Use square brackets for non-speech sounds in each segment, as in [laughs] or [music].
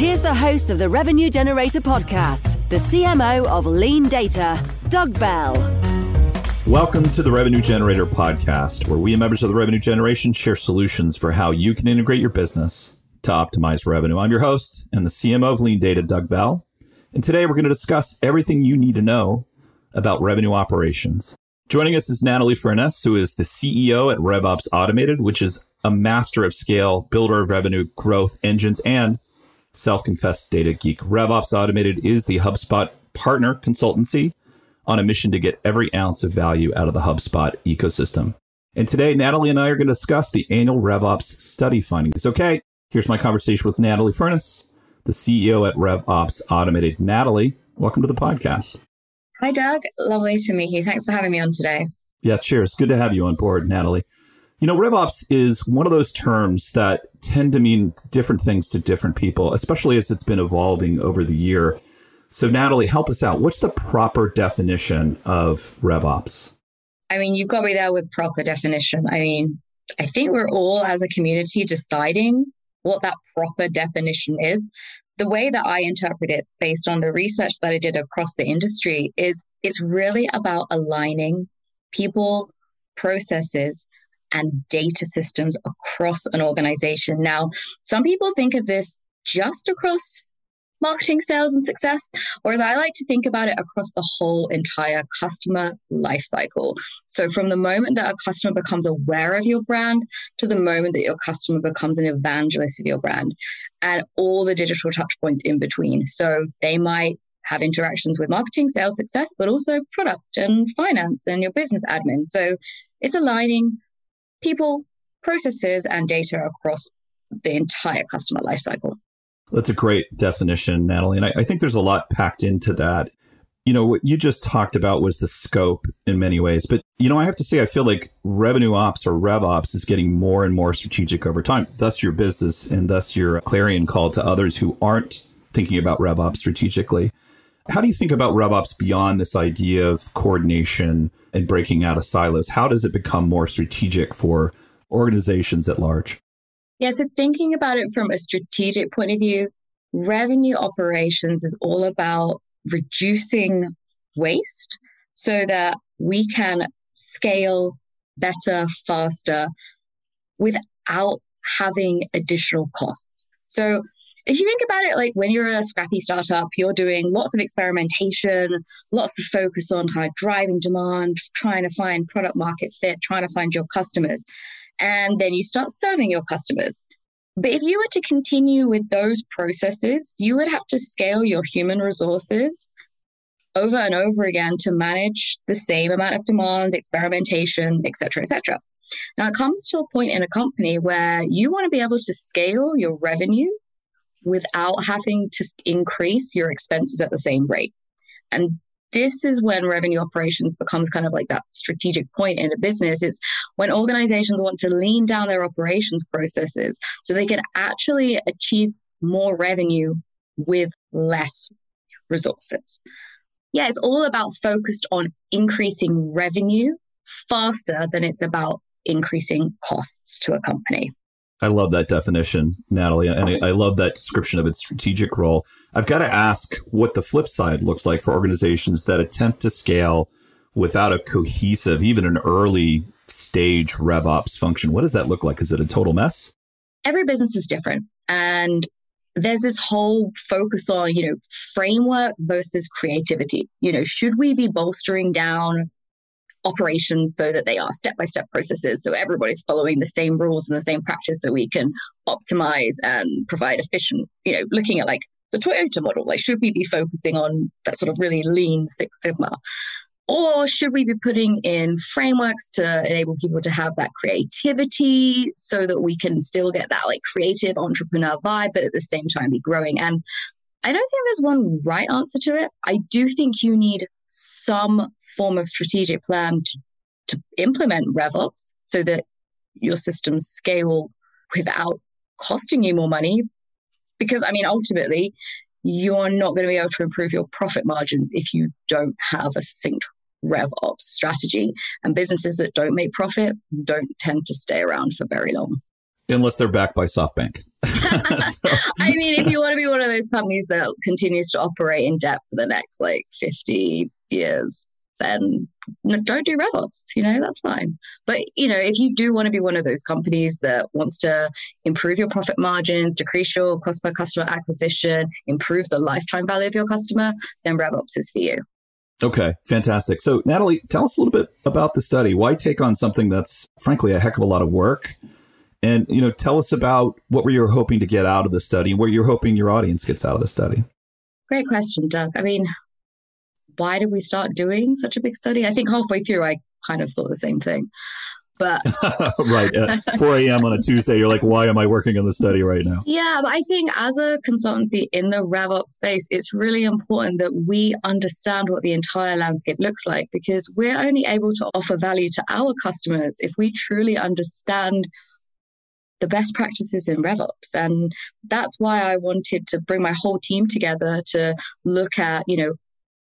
Here's the host of the Revenue Generator podcast, the CMO of LeanData, Doug Bell. Welcome to the Revenue Generator podcast, where we, members of the Revenue Generation, share solutions for how you can integrate your business to optimize revenue. I'm your host and the CMO of LeanData, Doug Bell. And today we're going to discuss everything you need to know about revenue operations. Joining us is Natalie Furness, who is the CEO at RevOps Automated, which is a master of scale, builder of revenue growth engines, and self confessed data geek. RevOps Automated is the HubSpot partner consultancy on a mission to get every ounce of value out of the HubSpot ecosystem. And today, Natalie and I are going to discuss the annual RevOps study findings. Okay, here's my conversation with Natalie Furness, the CEO at RevOps Automated. Natalie, welcome to the podcast. Hi, Doug. Lovely to meet you. Thanks for having me on today. Yeah, cheers. Good to have you on board, Natalie. You know, RevOps is one of those terms that tend to mean different things to different people, especially as it's been evolving over the year. So, Natalie, help us out. What's the proper definition of RevOps? I mean, you've got me there with proper definition. I mean, I think we're all as a community deciding what that proper definition is. The way that I interpret it, based on the research that I did across the industry, is it's really about aligning people, processes, and data systems across an organization. Now, some people think of this just across marketing, sales, and success, whereas I like to think about it across the whole entire customer lifecycle. So, from the moment that a customer becomes aware of your brand to the moment that your customer becomes an evangelist of your brand, and all the digital touch points in between. So, they might have interactions with marketing, sales, success, but also product and finance and your business admin. So, it's aligning people, processes, and data across the entire customer lifecycle. That's a great definition, Natalie. And I, I, think there's a lot packed into that. You know, what you just talked about was the scope in many ways. But, you know, I have to say, I feel like revenue ops or rev ops is getting more and more strategic over time. Thus, your business and thus your clarion call to others who aren't thinking about rev ops strategically. How do you think about rev ops beyond this idea of coordination and breaking out of silos? How does it become more strategic for organizations at large? Yeah, so thinking about it from a strategic point of view, revenue operations is all about reducing waste so that we can scale better, faster without having additional costs. So if you think about it, like when you're a scrappy startup, you're doing lots of experimentation, lots of focus on kind of driving demand, trying to find product market fit, trying to find your customers. And then you start serving your customers. But if you were to continue with those processes, you would have to scale your human resources over and over again to manage the same amount of demand, experimentation, et cetera, et cetera. Now, it comes to a point in a company where you want to be able to scale your revenue without having to increase your expenses at the same rate. And this is when revenue operations becomes kind of like that strategic point in a business. It's when organizations want to lean down their operations processes so they can actually achieve more revenue with less resources. Yeah, it's all about focused on increasing revenue faster than it's about increasing costs to a company. I love that definition, Natalie, and I, I, love that description of its strategic role. I've got to ask what the flip side looks like for organizations that attempt to scale without a cohesive, even an early stage RevOps function. What does that look like? Is it a total mess? Every business is different. And there's this whole focus on, you know, framework versus creativity. You know, should we be bolstering down operations so that they are step by step processes. So everybody's following the same rules and the same practice so we can optimize and provide efficient, you know, looking at like the Toyota model, like should we be focusing on that sort of really lean Six Sigma? Or should we be putting in frameworks to enable people to have that creativity so that we can still get that like creative entrepreneur vibe, but at the same time be growing? And I don't think there's one right answer to it. I do think you need some form of strategic plan to, to implement RevOps so that your systems scale without costing you more money. Because, I mean, ultimately, you're not going to be able to improve your profit margins if you don't have a succinct RevOps strategy. And businesses that don't make profit don't tend to stay around for very long. Unless they're backed by SoftBank. [laughs] [laughs] so. I mean, if you want to be one of those companies that continues to operate in debt for the next like 50 years, then don't do RevOps. You know, that's fine. But, you know, if you do want to be one of those companies that wants to improve your profit margins, decrease your cost per customer acquisition, improve the lifetime value of your customer, then RevOps is for you. Okay, fantastic. So, Natalie, tell us a little bit about the study. Why take on something that's frankly a heck of a lot of work? And, you know, tell us about what were you hoping to get out of the study and what you're hoping your audience gets out of the study. Great question, Doug. I mean, why did we start doing such a big study? I think halfway through, I kind of thought the same thing. But [laughs] right at 4 a.m. on a Tuesday, you're like, why am I working on the study right now? Yeah, but I think as a consultancy in the RevOps space, it's really important that we understand what the entire landscape looks like because we're only able to offer value to our customers if we truly understand the best practices in RevOps. And that's why I wanted to bring my whole team together to look at, you know,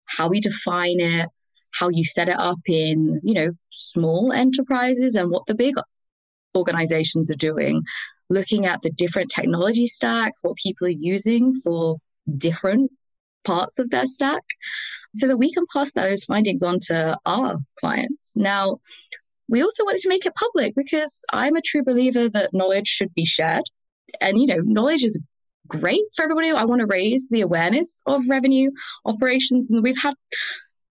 how we define it, how you set it up in, you know, small enterprises and what the big organizations are doing, looking at the different technology stacks, what people are using for different parts of their stack, so that we can pass those findings on to our clients. Now, we also wanted to make it public because I'm a true believer that knowledge should be shared. And, you know, knowledge is great for everybody. I want to raise the awareness of revenue operations. And we've had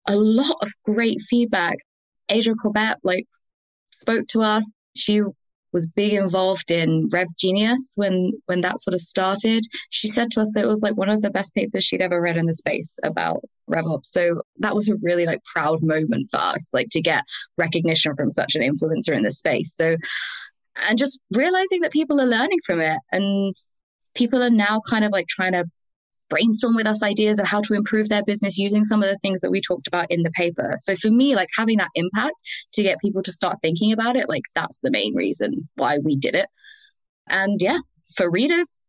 a lot of great feedback. Asia Corbett like spoke to us. She was big involved in Rev Genius when when that sort of started. She said to us that it was like one of the best papers she'd ever read in the space about RevOps. So that was a really like proud moment for us, like to get recognition from such an influencer in the space. So and just realizing that people are learning from it and people are now kind of like trying to brainstorm with us ideas of how to improve their business using some of the things that we talked about in the paper. So for me, like having that impact to get people to start thinking about it, like that's the main reason why we did it. And yeah, for readers,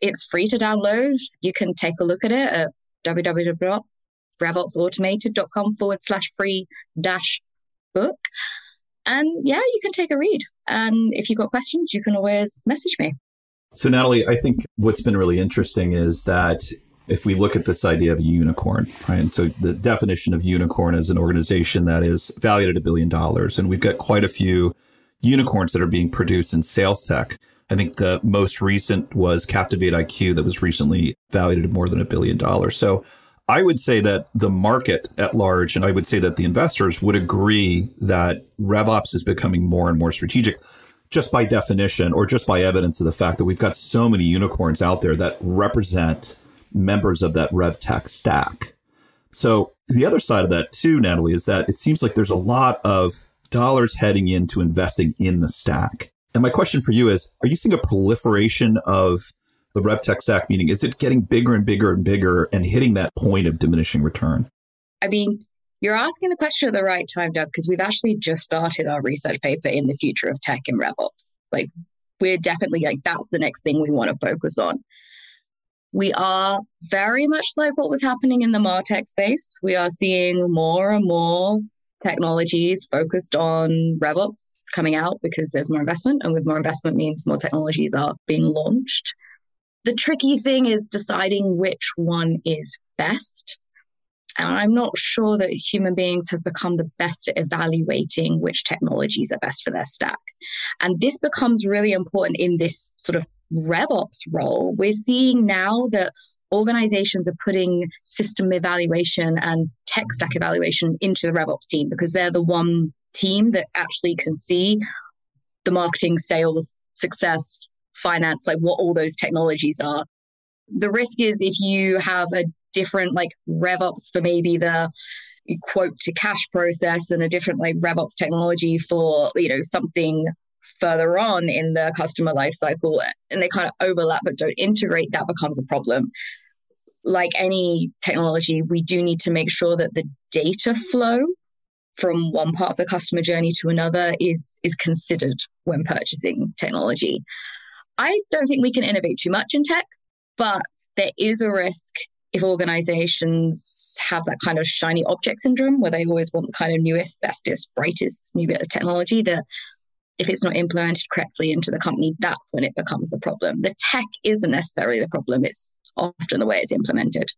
it's free to download. You can take a look at it at www.revopsautomated.com forward slash free dash book. And yeah, you can take a read. And if you've got questions, you can always message me. So, Natalie, I think what's been really interesting is that if we look at this idea of a unicorn, right? And so the definition of unicorn is an organization that is valued at a billion dollars. And we've got quite a few unicorns that are being produced in sales tech. I think the most recent was CaptivateIQ that was recently valued at more than a billion dollars. So I would say that the market at large, and I would say that the investors would agree that RevOps is becoming more and more strategic just by definition or just by evidence of the fact that we've got so many unicorns out there that represent members of that RevTech stack. So the other side of that too, Natalie, is that it seems like there's a lot of dollars heading into investing in the stack. And my question for you is, are you seeing a proliferation of the RevTech stack? Meaning, is it getting bigger and bigger and bigger and hitting that point of diminishing return? I mean, you're asking the question at the right time, Doug, because we've actually just started our research paper in the future of tech and RevOps. Like, we're definitely like, that's the next thing we want to focus on. We are very much like what was happening in the MarTech space. We are seeing more and more technologies focused on RevOps coming out because there's more investment, and with more investment means more technologies are being launched. The tricky thing is deciding which one is best. And I'm not sure that human beings have become the best at evaluating which technologies are best for their stack. And this becomes really important in this sort of RevOps role. We're seeing now that organizations are putting system evaluation and tech stack evaluation into the RevOps team because they're the one team that actually can see the marketing, sales, success, finance, like what all those technologies are. The risk is if you have a different like RevOps for maybe the quote to cash process and a different like RevOps technology for, you know, something further on in the customer lifecycle and they kind of overlap but don't integrate, that becomes a problem. Like any technology, we do need to make sure that the data flow from one part of the customer journey to another is is considered when purchasing technology. I don't think we can innovate too much in tech, but there is a risk if organizations have that kind of shiny object syndrome where they always want the kind of newest, bestest, brightest new bit of technology that if it's not implemented correctly into the company, that's when it becomes a problem. The tech isn't necessarily the problem, it's often the way it's implemented.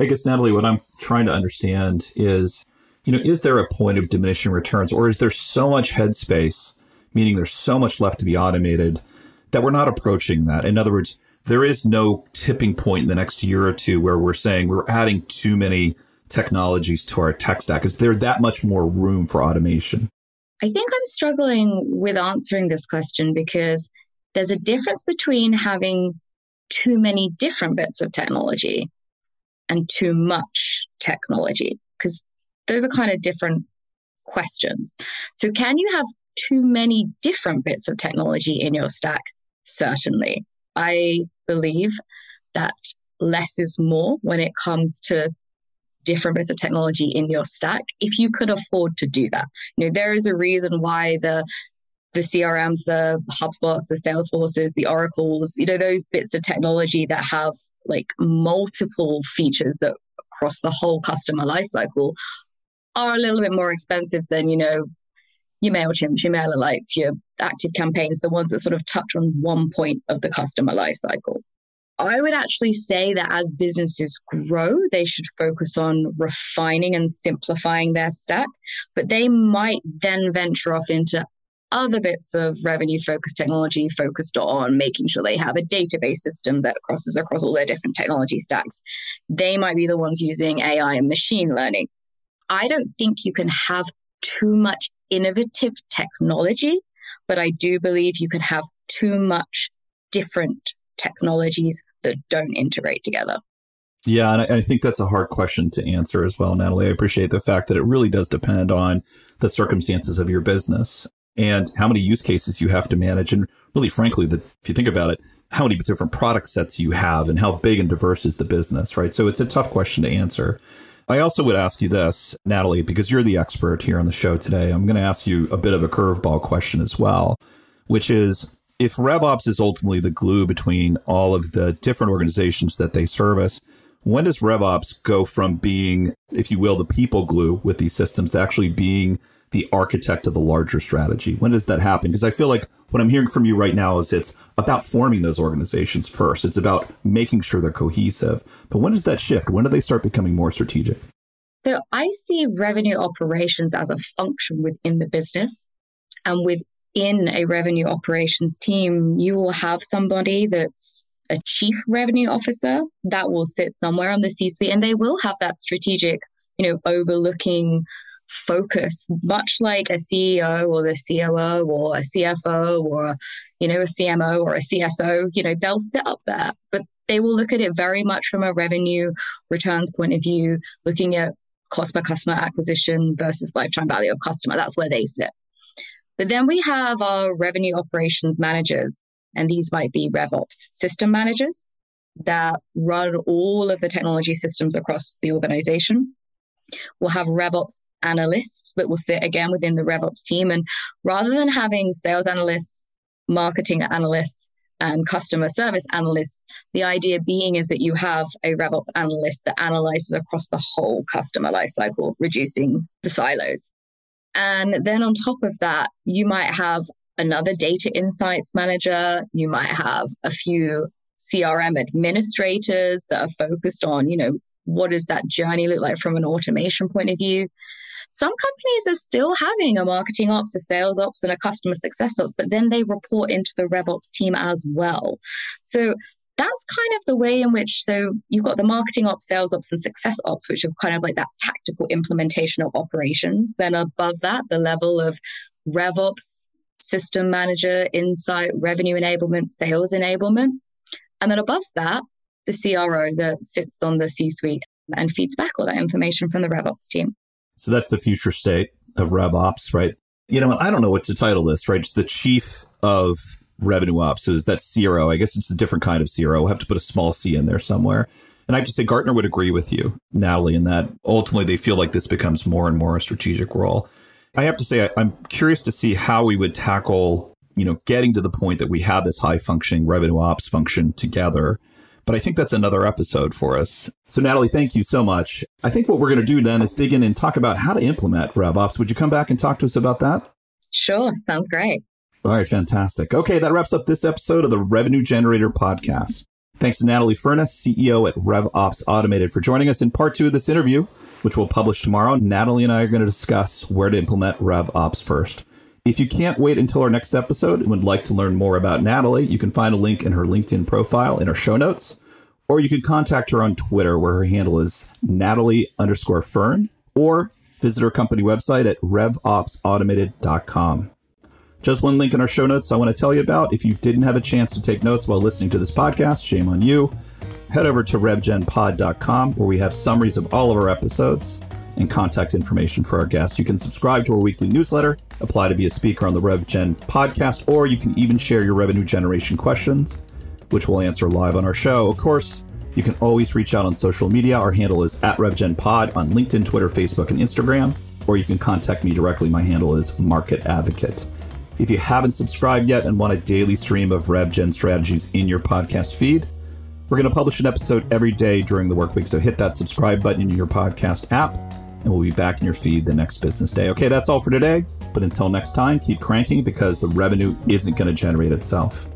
I guess, Natalie, what I'm trying to understand is you know, is there a point of diminishing returns or is there so much headspace, meaning there's so much left to be automated that we're not approaching that? In other words, there is no tipping point in the next year or two where we're saying we're adding too many technologies to our tech stack. Is there that much more room for automation? I think I'm struggling with answering this question because there's a difference between having too many different bits of technology and too much technology. Because those are kind of different questions. So, can you have too many different bits of technology in your stack? Certainly. I believe that less is more when it comes to different bits of technology in your stack if you could afford to do that. You know, there is a reason why the the CRMs, the HubSpots, the Salesforces, the Oracles, you know, those bits of technology that have like multiple features that across the whole customer lifecycle are a little bit more expensive than, you know, your MailChimp, your MailerLites, your ActiveCampaigns, the ones that sort of touch on one point of the customer lifecycle. I would actually say that as businesses grow, they should focus on refining and simplifying their stack, but they might then venture off into other bits of revenue focused technology focused on making sure they have a database system that crosses across all their different technology stacks. They might be the ones using AI and machine learning. I don't think you can have too much innovative technology, but I do believe you can have too much different technologies that don't integrate together. Yeah, and I, think that's a hard question to answer as well, Natalie. I appreciate the fact that it really does depend on the circumstances of your business and how many use cases you have to manage. And really, frankly, that if you think about it, how many different product sets you have and how big and diverse is the business, right? So it's a tough question to answer. I also would ask you this, Natalie, because you're the expert here on the show today. I'm going to ask you a bit of a curveball question as well, which is if RevOps is ultimately the glue between all of the different organizations that they service, when does RevOps go from being, if you will, the people glue with these systems to actually being the architect of the larger strategy? When does that happen? Because I feel like what I'm hearing from you right now is it's about forming those organizations first. It's about making sure they're cohesive. But when does that shift? When do they start becoming more strategic? So I see revenue operations as a function within the business. And within a revenue operations team, you will have somebody that's a chief revenue officer that will sit somewhere on the C suite and they will have that strategic, you know, overlooking focus, much like a CEO or the COO or a CFO or, you know, a CMO or a CSO, you know, they'll sit up there, but they will look at it very much from a revenue returns point of view, looking at cost per customer acquisition versus lifetime value of customer. That's where they sit. But then we have our revenue operations managers, and these might be RevOps system managers that run all of the technology systems across the organization. We'll have RevOps analysts that will sit again within the RevOps team. And rather than having sales analysts, marketing analysts, and customer service analysts, the idea being is that you have a RevOps analyst that analyzes across the whole customer lifecycle, reducing the silos. And then on top of that, you might have another data insights manager. You might have a few CRM administrators that are focused on, you know, what does that journey look like from an automation point of view? Some companies are still having a marketing ops, a sales ops, and a customer success ops, but then they report into the RevOps team as well. So that's kind of the way in which so you've got the marketing ops sales ops and success ops which are kind of like that tactical implementation of operations then above that the level of revops system manager insight revenue enablement sales enablement and then above that the cro that sits on the c suite and feeds back all that information from the revops team so that's the future state of revops right you know i don't know what to title this right it's the chief of revenue ops. So is that CRO? I guess it's a different kind of CRO. We'll have to put a small C in there somewhere. And I have to say, Gartner would agree with you, Natalie, in that ultimately they feel like this becomes more and more a strategic role. I have to say, I, I'm curious to see how we would tackle, you know, getting to the point that we have this high functioning revenue ops function together. But I think that's another episode for us. So, Natalie, thank you so much. I think what we're going to do then is dig in and talk about how to implement RevOps. Would you come back and talk to us about that? Sure. Sounds great. All right, fantastic. Okay, that wraps up this episode of the Revenue Generator podcast. Thanks to Natalie Furness, CEO at RevOps Automated, for joining us in part two of this interview, which we'll publish tomorrow. Natalie and I are going to discuss where to implement RevOps first. If you can't wait until our next episode and would like to learn more about Natalie, you can find a link in her LinkedIn profile in our show notes, or you can contact her on Twitter, where her handle is Natalie underscore Fern, or visit her company website at revopsautomated.com. Just one link in our show notes I want to tell you about. If you didn't have a chance to take notes while listening to this podcast, shame on you. Head over to revgenpod.com where we have summaries of all of our episodes and contact information for our guests. You can subscribe to our weekly newsletter, apply to be a speaker on the RevGen podcast, or you can even share your revenue generation questions, which we'll answer live on our show. Of course, you can always reach out on social media. Our handle is at RevGenPod on LinkedIn, Twitter, Facebook, and Instagram, or you can contact me directly. My handle is Market Advocate. If you haven't subscribed yet and want a daily stream of RevGen strategies in your podcast feed, we're going to publish an episode every day during the work week. So hit that subscribe button in your podcast app, and we'll be back in your feed the next business day. Okay, that's all for today. But until next time, keep cranking because the revenue isn't going to generate itself.